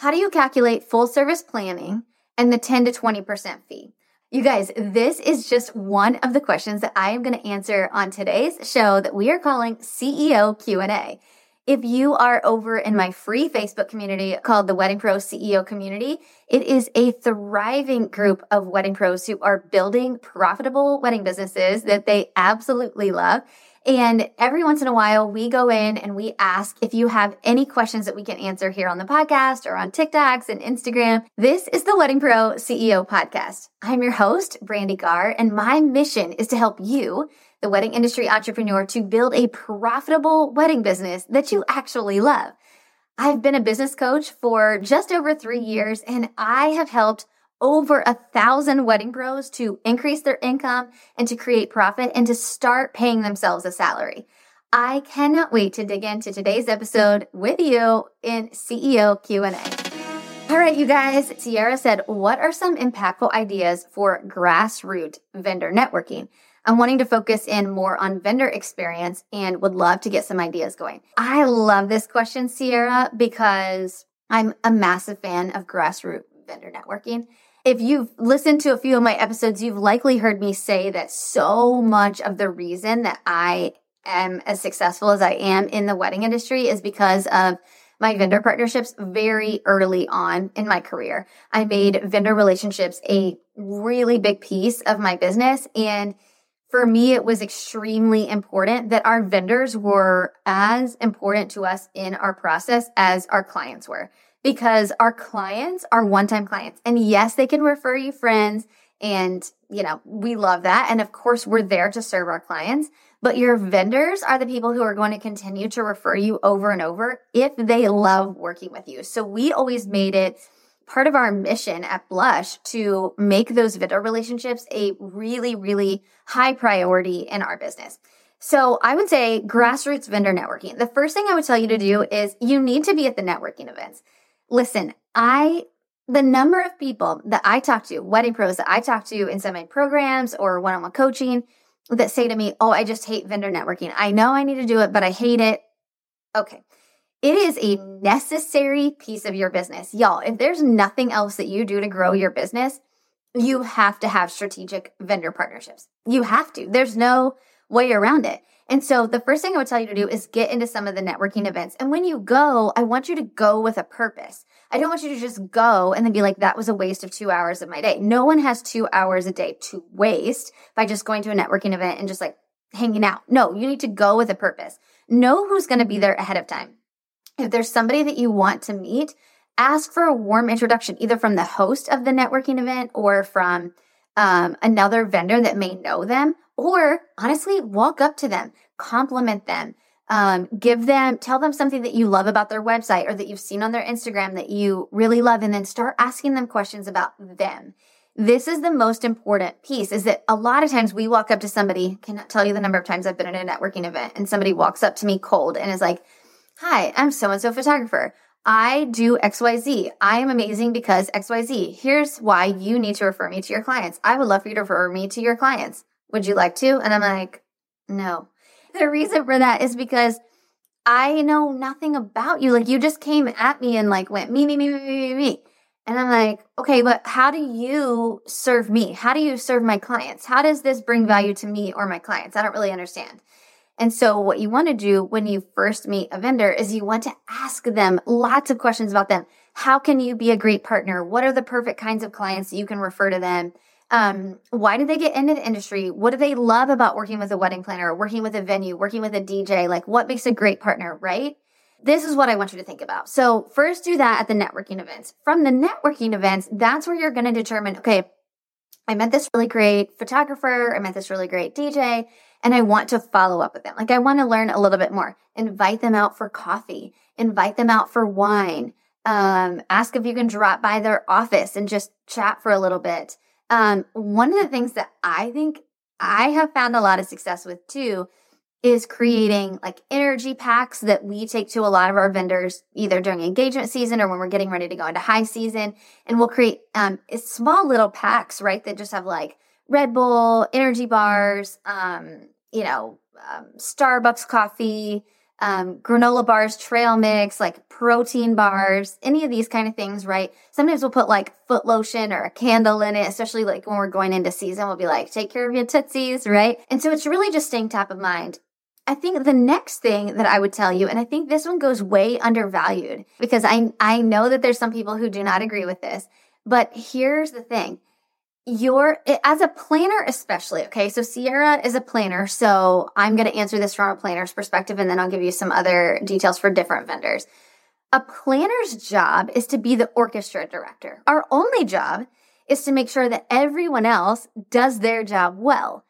How do you calculate full service planning and the 10 to 20% fee? You guys, this is just one of the questions that I am going to answer on today's show that we are calling CEO Q&A. If you are over in my free Facebook community called the Wedding Pro CEO Community, it is a thriving group of wedding pros who are building profitable wedding businesses that they absolutely love. And every once in a while, we go in and we ask if you have any questions that we can answer here on the podcast or on TikToks and Instagram. This is the Wedding Pro CEO podcast. I'm your host, Brandee Gaar, and my mission is to help you, the wedding industry entrepreneur, to build a profitable wedding business that you actually love. I've been a business coach for just over three years, and I have helped over a thousand wedding pros to increase their income and to create profit and to start paying themselves a salary. I cannot wait to dig into today's episode with you in CEO Q&A. All right, you guys, Sierra said, what are some impactful ideas for grassroots vendor networking? I'm wanting to focus in more on vendor experience and would love to get some ideas going. I love this question, Sierra, because I'm a massive fan of grassroots vendor networking. If you've listened to a few of my episodes, you've likely heard me say that so much of the reason that I am as successful as I am in the wedding industry is because of my vendor partnerships very early on in my career. I made vendor relationships a really big piece of my business. And for me, it was extremely important that our vendors were as important to us in our process as our clients were because our clients are one time clients. And yes, they can refer you friends. And, you know, we love that. And of course, we're there to serve our clients. But your vendors are the people who are going to continue to refer you over and over if they love working with you. So we always made it part of our mission at Blush to make those vendor relationships a really, really high priority in our business. So I would say grassroots vendor networking. The first thing I would tell you to do is you need to be at the networking events. Listen, I, the number of people that I talk to, wedding pros that I talk to in my programs or one on one coaching that say to me, Oh, I just hate vendor networking. I know I need to do it, but I hate it. Okay. It is a necessary piece of your business. Y'all, if there's nothing else that you do to grow your business, you have to have strategic vendor partnerships. You have to. There's no way around it. And so the first thing I would tell you to do is get into some of the networking events. And when you go, I want you to go with a purpose. I don't want you to just go and then be like, that was a waste of two hours of my day. No one has two hours a day to waste by just going to a networking event and just like hanging out. No, you need to go with a purpose. Know who's going to be there ahead of time. If there's somebody that you want to meet, ask for a warm introduction, either from the host of the networking event or from um, another vendor that may know them or honestly, walk up to them, compliment them, um, give them, tell them something that you love about their website or that you've seen on their Instagram that you really love, and then start asking them questions about them. This is the most important piece is that a lot of times we walk up to somebody, cannot tell you the number of times I've been at a networking event and somebody walks up to me cold and is like, Hi, I'm so and so photographer. I do XYZ. I am amazing because XYZ. Here's why you need to refer me to your clients. I would love for you to refer me to your clients. Would you like to? And I'm like, no. The reason for that is because I know nothing about you. Like you just came at me and like went me, me, me, me, me, me. And I'm like, okay, but how do you serve me? How do you serve my clients? How does this bring value to me or my clients? I don't really understand. And so what you want to do when you first meet a vendor is you want to ask them lots of questions about them. How can you be a great partner? What are the perfect kinds of clients that you can refer to them? Um, why did they get into the industry? What do they love about working with a wedding planner, working with a venue, working with a DJ? Like what makes a great partner, right? This is what I want you to think about. So first do that at the networking events. From the networking events, that's where you're going to determine, okay, I met this really great photographer. I met this really great DJ and I want to follow up with them. Like I want to learn a little bit more. Invite them out for coffee, invite them out for wine. Um, ask if you can drop by their office and just chat for a little bit. Um, one of the things that I think I have found a lot of success with too is creating like energy packs that we take to a lot of our vendors either during engagement season or when we're getting ready to go into high season and we'll create um, small little packs right that just have like red bull energy bars um, you know um, starbucks coffee um, granola bars, trail mix, like protein bars, any of these kind of things, right? Sometimes we'll put like foot lotion or a candle in it, especially like when we're going into season. We'll be like, take care of your tootsies, right? And so it's really just staying top of mind. I think the next thing that I would tell you, and I think this one goes way undervalued because I, I know that there's some people who do not agree with this, but here's the thing you're eh, as a planner especially okay? So sierra is a planner so i'm going to answer this from a planner's perspective and then i'll give you some other details for different vendors. A planner's job is to be the orchestra director. Our only job is to make sure that everyone else does their job well.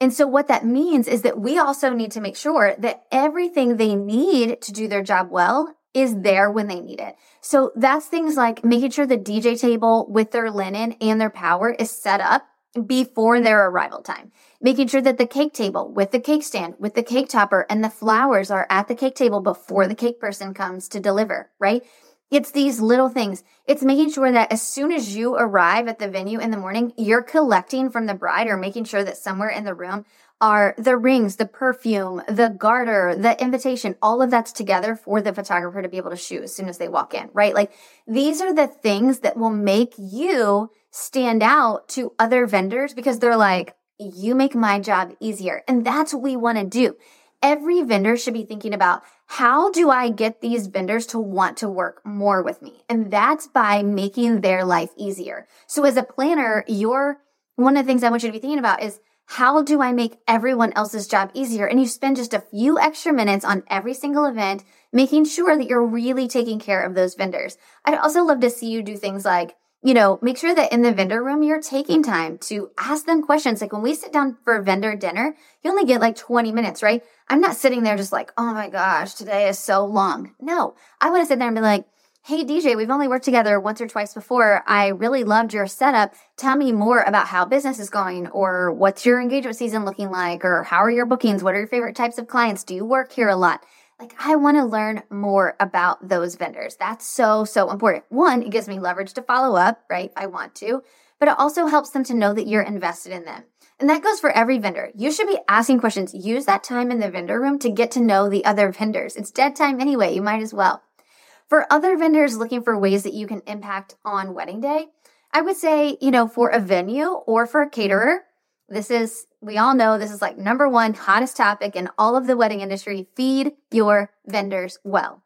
And so what that means is that we also need to make sure that everything they need to do their job well is there when they need it. So that's things like making sure the DJ table with their linen and their power is set up before their arrival time. Making sure that the cake table with the cake stand, with the cake topper and the flowers are at the cake table before the cake person comes to deliver, right? It's these little things. It's making sure that as soon as you arrive at the venue in the morning, you're collecting from the bride or making sure that somewhere in the room are the rings, the perfume, the garter, the invitation, all of that's together for the photographer to be able to shoot as soon as they walk in, right? Like these are the things that will make you stand out to other vendors because they're like, you make my job easier. And that's what we want to do. Every vendor should be thinking about how do I get these vendors to want to work more with me? And that's by making their life easier. So as a planner, you're one of the things I want you to be thinking about is how do I make everyone else's job easier? And you spend just a few extra minutes on every single event, making sure that you're really taking care of those vendors. I'd also love to see you do things like, you know, make sure that in the vendor room, you're taking time to ask them questions. Like when we sit down for vendor dinner, you only get like 20 minutes, right? I'm not sitting there just like, oh my gosh, today is so long. No, I want to sit there and be like, Hey, DJ, we've only worked together once or twice before. I really loved your setup. Tell me more about how business is going or what's your engagement season looking like or how are your bookings? What are your favorite types of clients? Do you work here a lot? Like, I want to learn more about those vendors. That's so, so important. One, it gives me leverage to follow up, right? I want to, but it also helps them to know that you're invested in them. And that goes for every vendor. You should be asking questions. Use that time in the vendor room to get to know the other vendors. It's dead time anyway. You might as well. For other vendors looking for ways that you can impact on wedding day, I would say, you know, for a venue or for a caterer, this is, we all know this is like number one hottest topic in all of the wedding industry. Feed your vendors well.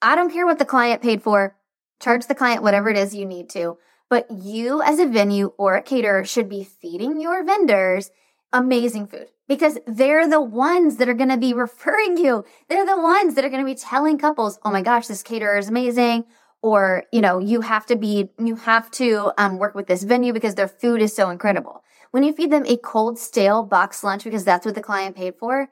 I don't care what the client paid for, charge the client whatever it is you need to, but you as a venue or a caterer should be feeding your vendors amazing food because they're the ones that are going to be referring you. They're the ones that are going to be telling couples, "Oh my gosh, this caterer is amazing." Or, you know, you have to be, you have to um, work with this venue because their food is so incredible. When you feed them a cold, stale box lunch because that's what the client paid for,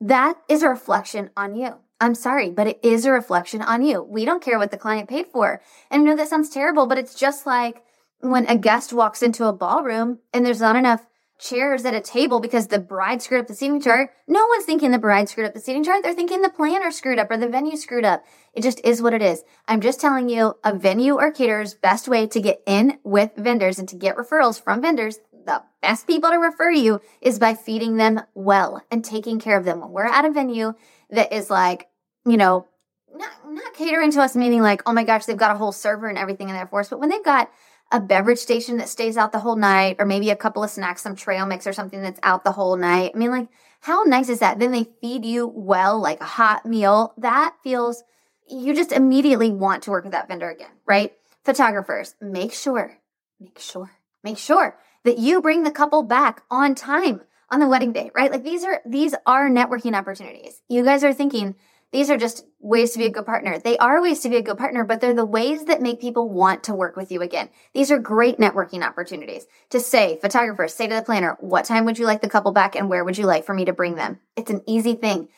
that is a reflection on you. I'm sorry, but it is a reflection on you. We don't care what the client paid for. And I know that sounds terrible, but it's just like when a guest walks into a ballroom and there's not enough chairs at a table because the bride screwed up the seating chart. No one's thinking the bride screwed up the seating chart. They're thinking the planner screwed up or the venue screwed up. It just is what it is. I'm just telling you a venue or caterer's best way to get in with vendors and to get referrals from vendors. The best people to refer you is by feeding them well and taking care of them. When we're at a venue that is like, you know, not, not catering to us, meaning like, oh my gosh, they've got a whole server and everything in there for us. But when they've got a beverage station that stays out the whole night, or maybe a couple of snacks, some trail mix or something that's out the whole night. I mean, like, how nice is that? Then they feed you well, like a hot meal. That feels, you just immediately want to work with that vendor again, right? Photographers, make sure, make sure, make sure that you bring the couple back on time on the wedding day, right? Like these are, these are networking opportunities. You guys are thinking, these are just ways to be a good partner. They are ways to be a good partner, but they're the ways that make people want to work with you again. These are great networking opportunities to say, photographers, say to the planner, what time would you like the couple back and where would you like for me to bring them? It's an easy thing.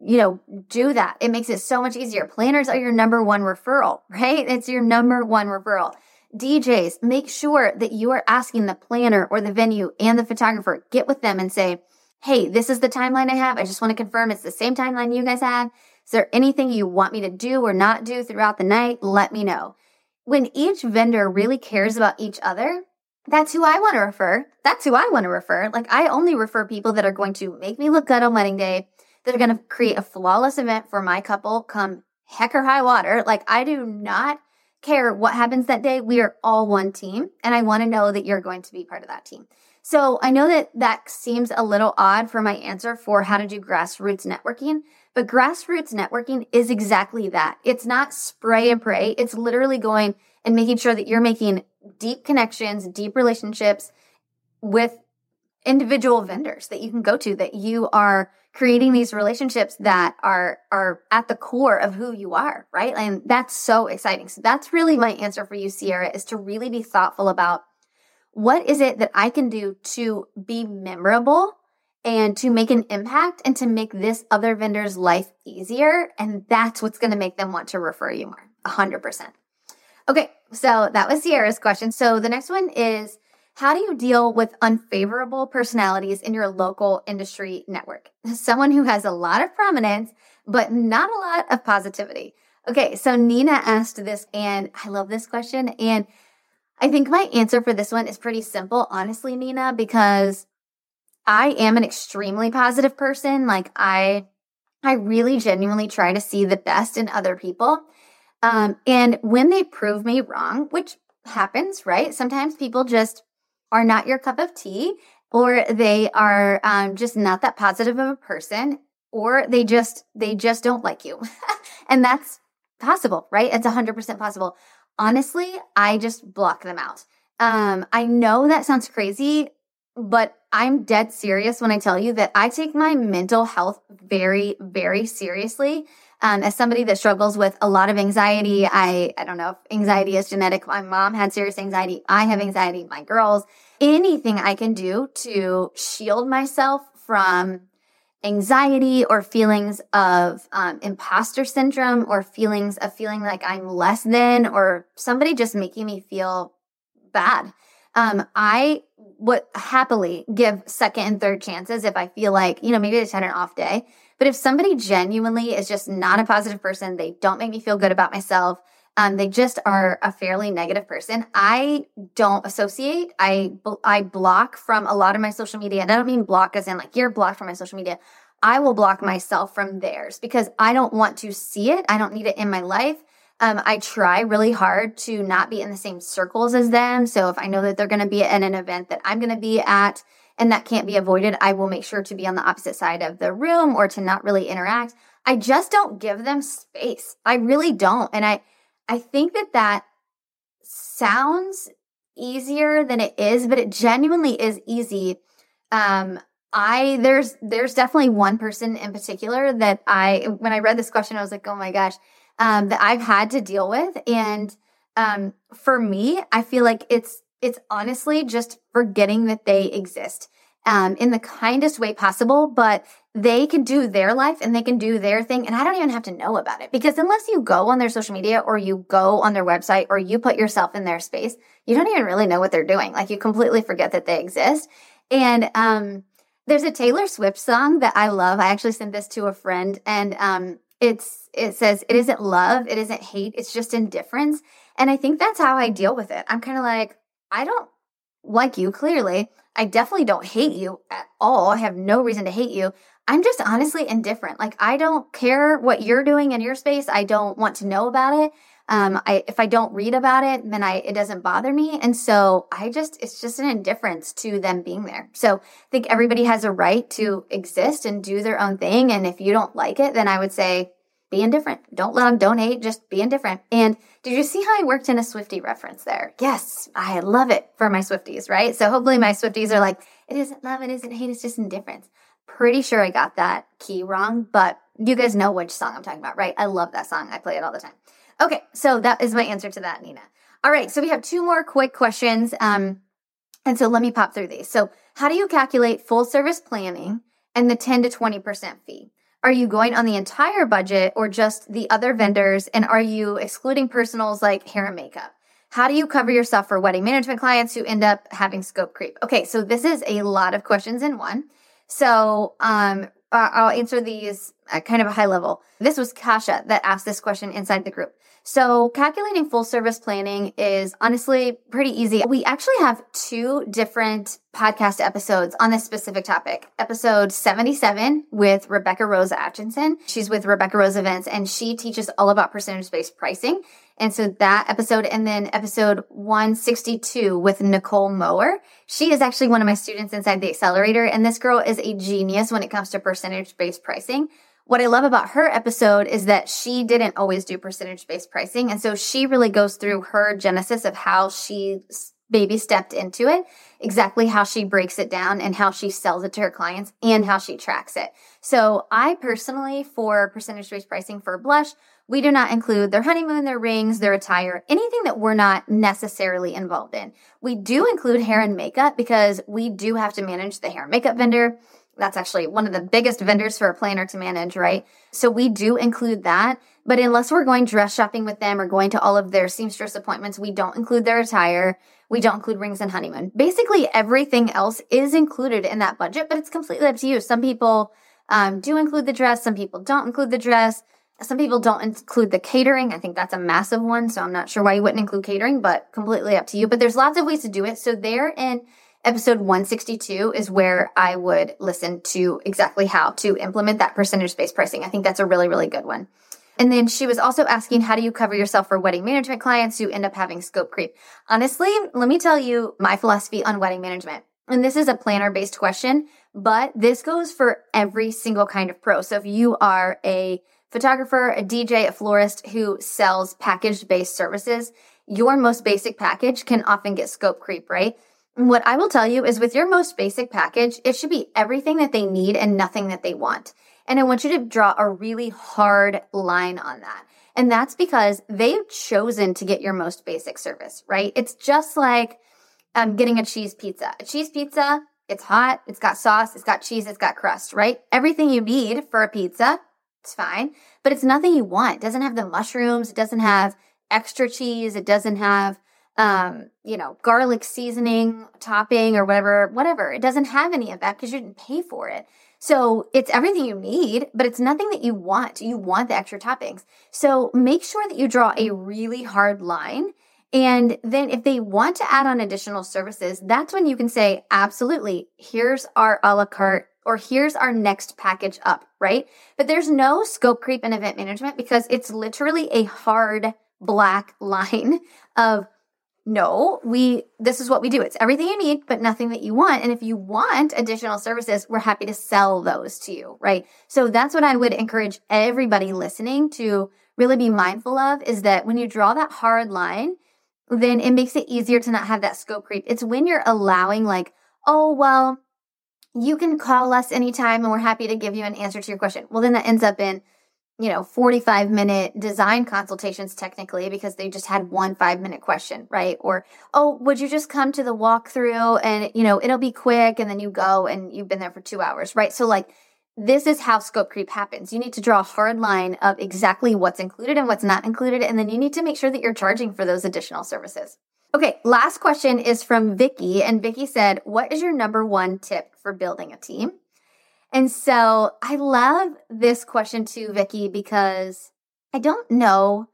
You know, do that. It makes it so much easier. Planners are your number one referral, right? It's your number one referral. DJs, make sure that you are asking the planner or the venue and the photographer, get with them and say, Hey, this is the timeline I have. I just want to confirm it's the same timeline you guys have is there anything you want me to do or not do throughout the night? Let me know. When each vendor really cares about each other, that's who I want to refer. That's who I want to refer. Like I only refer people that are going to make me look good on wedding day, that are going to create a flawless event for my couple come heck or high water. Like I do not care what happens that day. We are all one team and I want to know that you're going to be part of that team. So I know that that seems a little odd for my answer for how to do grassroots networking, but grassroots networking is exactly that. It's not spray and pray. It's literally going and making sure that you're making deep connections, deep relationships with individual vendors that you can go to that you are creating these relationships that are are at the core of who you are right and that's so exciting so that's really my answer for you sierra is to really be thoughtful about what is it that I can do to be memorable and to make an impact and to make this other vendor's life easier? And that's what's going to make them want to refer you more. 100%. Okay, so that was Sierra's question. So the next one is how do you deal with unfavorable personalities in your local industry network? Someone who has a lot of prominence, but not a lot of positivity. Okay, so Nina asked this, and I love this question. And I think my answer for this one is pretty simple, honestly, Nina, because I am an extremely positive person. Like I, I really genuinely try to see the best in other people. Um, and when they prove me wrong, which happens, right? Sometimes people just are not your cup of tea, or they are um, just not that positive of a person, or they just they just don't like you, and that's possible, right? It's hundred percent possible honestly, I just block them out. Um, I know that sounds crazy, but I'm dead serious when I tell you that I take my mental health very, very seriously. Um, as somebody that struggles with a lot of anxiety, I, I don't know if anxiety is genetic. My mom had serious anxiety. I have anxiety. My girls, anything I can do to shield myself from anxiety or feelings of um, imposter syndrome or feelings of feeling like I'm less than or somebody just making me feel bad. Um, I would happily give second and third chances if I feel like, you know, maybe I just had an off day. But if somebody genuinely is just not a positive person, they don't make me feel good about myself, um, they just are a fairly negative person. I don't associate. I I block from a lot of my social media, and I don't mean block as in like you're blocked from my social media. I will block myself from theirs because I don't want to see it. I don't need it in my life. Um, I try really hard to not be in the same circles as them. So if I know that they're going to be at an event that I'm going to be at and that can't be avoided, I will make sure to be on the opposite side of the room or to not really interact. I just don't give them space. I really don't. And I, I think that that sounds easier than it is, but it genuinely is easy. Um, I there's there's definitely one person in particular that I when I read this question I was like, "Oh my gosh." Um, that I've had to deal with and um, for me, I feel like it's it's honestly just forgetting that they exist um, in the kindest way possible, but they can do their life and they can do their thing. And I don't even have to know about it because unless you go on their social media or you go on their website or you put yourself in their space, you don't even really know what they're doing. Like you completely forget that they exist. And, um, there's a Taylor Swift song that I love. I actually sent this to a friend and, um, it's, it says, it isn't love. It isn't hate. It's just indifference. And I think that's how I deal with it. I'm kind of like, I don't like you clearly. I definitely don't hate you at all. I have no reason to hate you. I'm just honestly indifferent. Like I don't care what you're doing in your space. I don't want to know about it. Um, I if I don't read about it, then I it doesn't bother me. And so I just it's just an indifference to them being there. So I think everybody has a right to exist and do their own thing. And if you don't like it, then I would say be indifferent. Don't love, don't hate, just be indifferent. And did you see how I worked in a Swifty reference there? Yes, I love it for my Swifties, right? So hopefully my Swifties are like, it isn't love, it isn't hate, it's just indifference. Pretty sure I got that key wrong, but you guys know which song I'm talking about, right? I love that song. I play it all the time. Okay, so that is my answer to that, Nina. All right, so we have two more quick questions. Um, and so let me pop through these. So, how do you calculate full service planning and the 10 to 20% fee? Are you going on the entire budget or just the other vendors? And are you excluding personals like hair and makeup? How do you cover yourself for wedding management clients who end up having scope creep? Okay, so this is a lot of questions in one. So, um, I'll answer these at kind of a high level. This was Kasha that asked this question inside the group. So calculating full service planning is honestly pretty easy. We actually have two different podcast episodes on this specific topic. Episode 77 with Rebecca Rose Atchison. She's with Rebecca Rose Events and she teaches all about percentage based pricing. And so that episode and then episode 162 with Nicole Mower. She is actually one of my students inside the accelerator and this girl is a genius when it comes to percentage based pricing. What I love about her episode is that she didn't always do percentage based pricing. And so she really goes through her genesis of how she baby stepped into it, exactly how she breaks it down and how she sells it to her clients and how she tracks it. So I personally, for percentage based pricing for blush, we do not include their honeymoon, their rings, their attire, anything that we're not necessarily involved in. We do include hair and makeup because we do have to manage the hair and makeup vendor that's actually one of the biggest vendors for a planner to manage, right? So we do include that. But unless we're going dress shopping with them or going to all of their seamstress appointments, we don't include their attire. We don't include rings and honeymoon. Basically, everything else is included in that budget, but it's completely up to you. Some people um, do include the dress. Some people don't include the dress. Some people don't include the catering. I think that's a massive one. So I'm not sure why you wouldn't include catering, but completely up to you. But there's lots of ways to do it. So there in episode 162 is where I would listen to exactly how to implement that percentage based pricing. I think that's a really, really good one. And then she was also asking, how do you cover yourself for wedding management clients who end up having scope creep? Honestly, let me tell you my philosophy on wedding management. And this is a planner based question, but this goes for every single kind of pro. So if you are a photographer, a DJ, a florist who sells package based services, your most basic package can often get scope creep, right? What I will tell you is with your most basic package, it should be everything that they need and nothing that they want. And I want you to draw a really hard line on that. And that's because they've chosen to get your most basic service, right? It's just like um, getting a cheese pizza. A cheese pizza, it's hot, it's got sauce, it's got cheese, it's got crust, right? Everything you need for a pizza, it's fine, but it's nothing you want. It doesn't have the mushrooms, it doesn't have extra cheese, it doesn't have um, you know, garlic seasoning, topping, or whatever, whatever. It doesn't have any of that because you didn't pay for it. So it's everything you need, but it's nothing that you want. You want the extra toppings. So make sure that you draw a really hard line. And then if they want to add on additional services, that's when you can say, absolutely, here's our a la carte or here's our next package up, right? But there's no scope creep in event management because it's literally a hard black line of no, we, this is what we do. It's everything you need, but nothing that you want. And if you want additional services, we're happy to sell those to you, right? So that's what I would encourage everybody listening to really be mindful of is that when you draw that hard line, then it makes it easier to not have that scope creep. It's when you're allowing like, oh, well, you can call us anytime and we're happy to give you an answer to your question. Well, then that ends up in you know, 45 minute design consultations technically because they just had one five minute question, right? Or, oh, would you just come to the walkthrough and, you know, it'll be quick and then you go and you've been there for two hours, right? So like, this is how scope creep happens. You need to draw a hard line of exactly what's included and what's not included. And then you need to make sure that you're charging for those additional services. Okay. Last question is from Vicky. And Vicky said, what is your number one tip for building a team? And so I love this question too, Vicky, because I don't know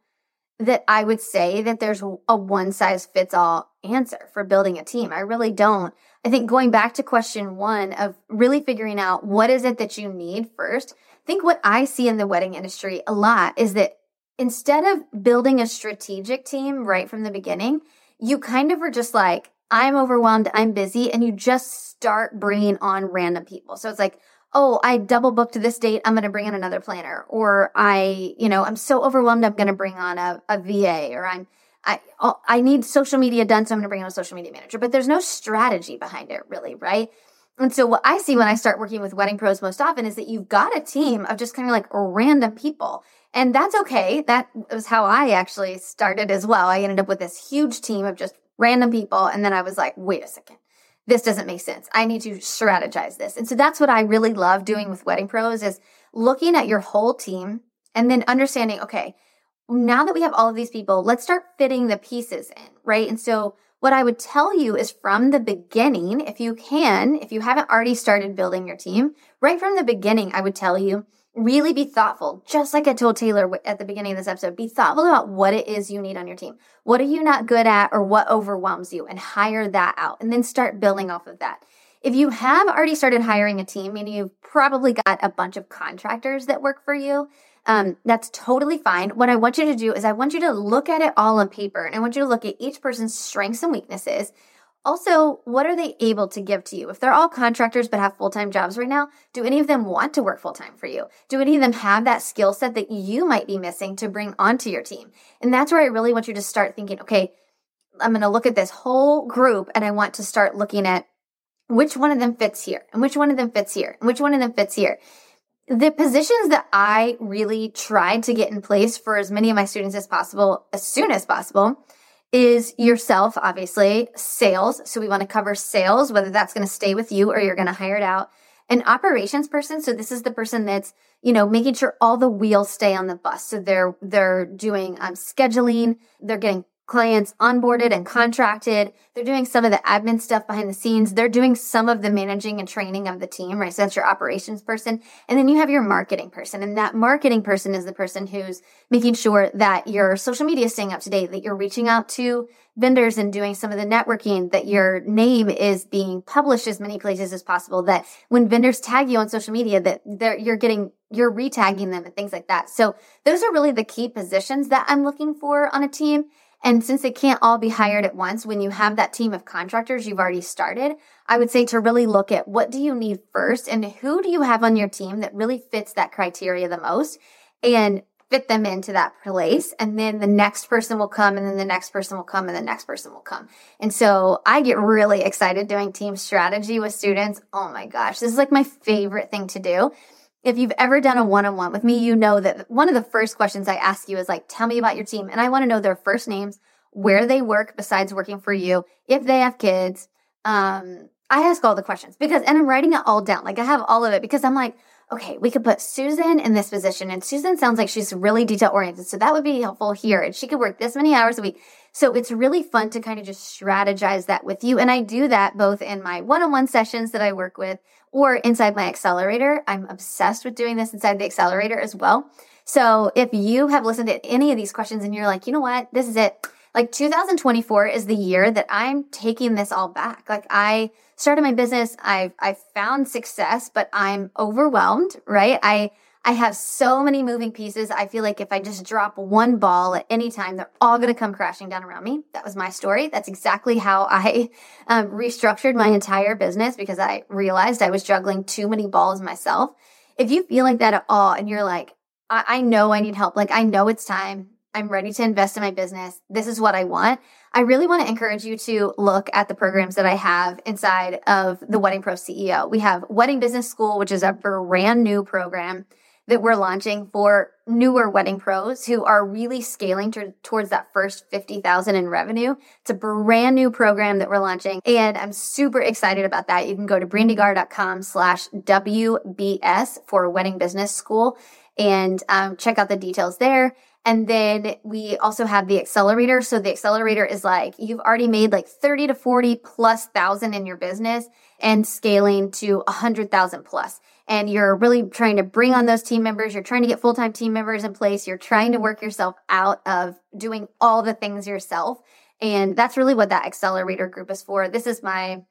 that I would say that there's a one size fits all answer for building a team. I really don't. I think going back to question one of really figuring out what is it that you need first, I think what I see in the wedding industry a lot is that instead of building a strategic team right from the beginning, you kind of are just like, I'm overwhelmed, I'm busy, and you just start bringing on random people. So it's like, oh, I double booked this date. I'm going to bring in another planner. Or I, you know, I'm so overwhelmed. I'm going to bring on a, a VA or I'm, I, I need social media done. So I'm going to bring on a social media manager, but there's no strategy behind it really. Right. And so what I see when I start working with wedding pros most often is that you've got a team of just kind of like random people. And that's okay. That was how I actually started as well. I ended up with this huge team of just random people. And then I was like, wait a second this doesn't make sense. I need to strategize this. And so that's what I really love doing with wedding pros is looking at your whole team and then understanding, okay, now that we have all of these people, let's start fitting the pieces in, right? And so what I would tell you is from the beginning, if you can, if you haven't already started building your team, right from the beginning, I would tell you really be thoughtful. Just like I told Taylor at the beginning of this episode, be thoughtful about what it is you need on your team. What are you not good at or what overwhelms you and hire that out and then start building off of that. If you have already started hiring a team, meaning you've probably got a bunch of contractors that work for you, um, that's totally fine. What I want you to do is I want you to look at it all on paper and I want you to look at each person's strengths and weaknesses. Also, what are they able to give to you? If they're all contractors but have full time jobs right now, do any of them want to work full time for you? Do any of them have that skill set that you might be missing to bring onto your team? And that's where I really want you to start thinking, okay, I'm going to look at this whole group and I want to start looking at which one of them fits here and which one of them fits here and which one of them fits here. The positions that I really tried to get in place for as many of my students as possible, as soon as possible, is yourself, obviously, sales. So we want to cover sales, whether that's going to stay with you or you're going to hire it out. An operations person. So this is the person that's, you know, making sure all the wheels stay on the bus. So they're, they're doing um, scheduling. They're getting clients onboarded and contracted. They're doing some of the admin stuff behind the scenes. They're doing some of the managing and training of the team, right? So that's your operations person. And then you have your marketing person. And that marketing person is the person who's making sure that your social media is staying up to date, that you're reaching out to vendors and doing some of the networking, that your name is being published as many places as possible, that when vendors tag you on social media, that you're getting you're retagging them and things like that. So those are really the key positions that I'm looking for on a team. And since they can't all be hired at once, when you have that team of contractors you've already started, I would say to really look at what do you need first and who do you have on your team that really fits that criteria the most and fit them into that place. And then the next person will come and then the next person will come and the next person will come. And so I get really excited doing team strategy with students. Oh my gosh, this is like my favorite thing to do if you've ever done a one-on-one with me, you know that one of the first questions I ask you is like, tell me about your team. And I want to know their first names, where they work besides working for you, if they have kids. Um, I ask all the questions because, and I'm writing it all down. Like I have all of it because I'm like, okay, we could put Susan in this position. And Susan sounds like she's really detail oriented. So that would be helpful here. And she could work this many hours a week. So it's really fun to kind of just strategize that with you. And I do that both in my one on one sessions that I work with or inside my accelerator. I'm obsessed with doing this inside the accelerator as well. So if you have listened to any of these questions and you're like, you know what, this is it. Like 2024 is the year that I'm taking this all back. Like I started my business. I've, I've found success, but I'm overwhelmed, right? I, I have so many moving pieces. I feel like if I just drop one ball at any time, they're all going to come crashing down around me. That was my story. That's exactly how I um, restructured my entire business because I realized I was juggling too many balls myself. If you feel like that at all and you're like, I, I know I need help, like I know it's time, I'm ready to invest in my business, this is what I want. I really want to encourage you to look at the programs that I have inside of the Wedding Pro CEO. We have Wedding Business School, which is a brand new program that we're launching for newer wedding pros who are really scaling to, towards that first 50,000 in revenue. It's a brand new program that we're launching and I'm super excited about that. You can go to brandeegaar.com slash WBS for wedding business school and um, check out the details there. And then we also have the accelerator. So the accelerator is like you've already made like 30 to 40 plus thousand in your business and scaling to a hundred thousand plus and you're really trying to bring on those team members. You're trying to get full time team members in place. You're trying to mm-hmm. work yourself out of doing all the things yourself. And that's really what that accelerator group is for. This is my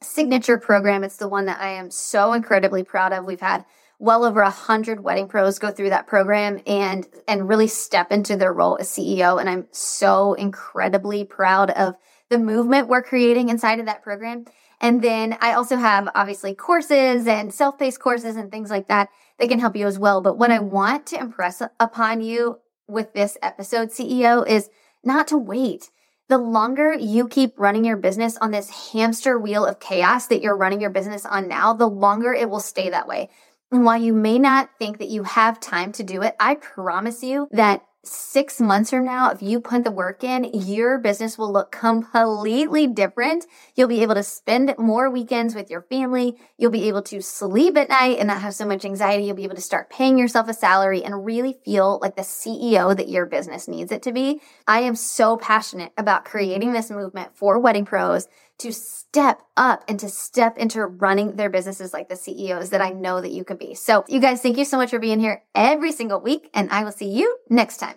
signature program. It's the one that I am so incredibly proud of. We've had well over a hundred wedding pros go through that program and and really step into their role as CEO. And I'm so incredibly proud of the movement we're creating inside of that program. And then I also have obviously courses and self paced courses and things like that that can help you as well. But what I want to impress upon you with this episode, CEO, is not to wait. The longer you keep running your business on this hamster wheel of chaos that you're running your business on now, the longer it will stay that way. And while you may not think that you have time to do it, I promise you that six months from now, if you put the work in, your business will look completely different. You'll be able to spend more weekends with your family. You'll be able to sleep at night and not have so much anxiety. You'll be able to start paying yourself a salary and really feel like the CEO that your business needs it to be. I am so passionate about creating this movement for wedding pros to step up and to step into running their businesses like the CEOs that I know that you can be. So you guys, thank you so much for being here every single week and I will see you next time.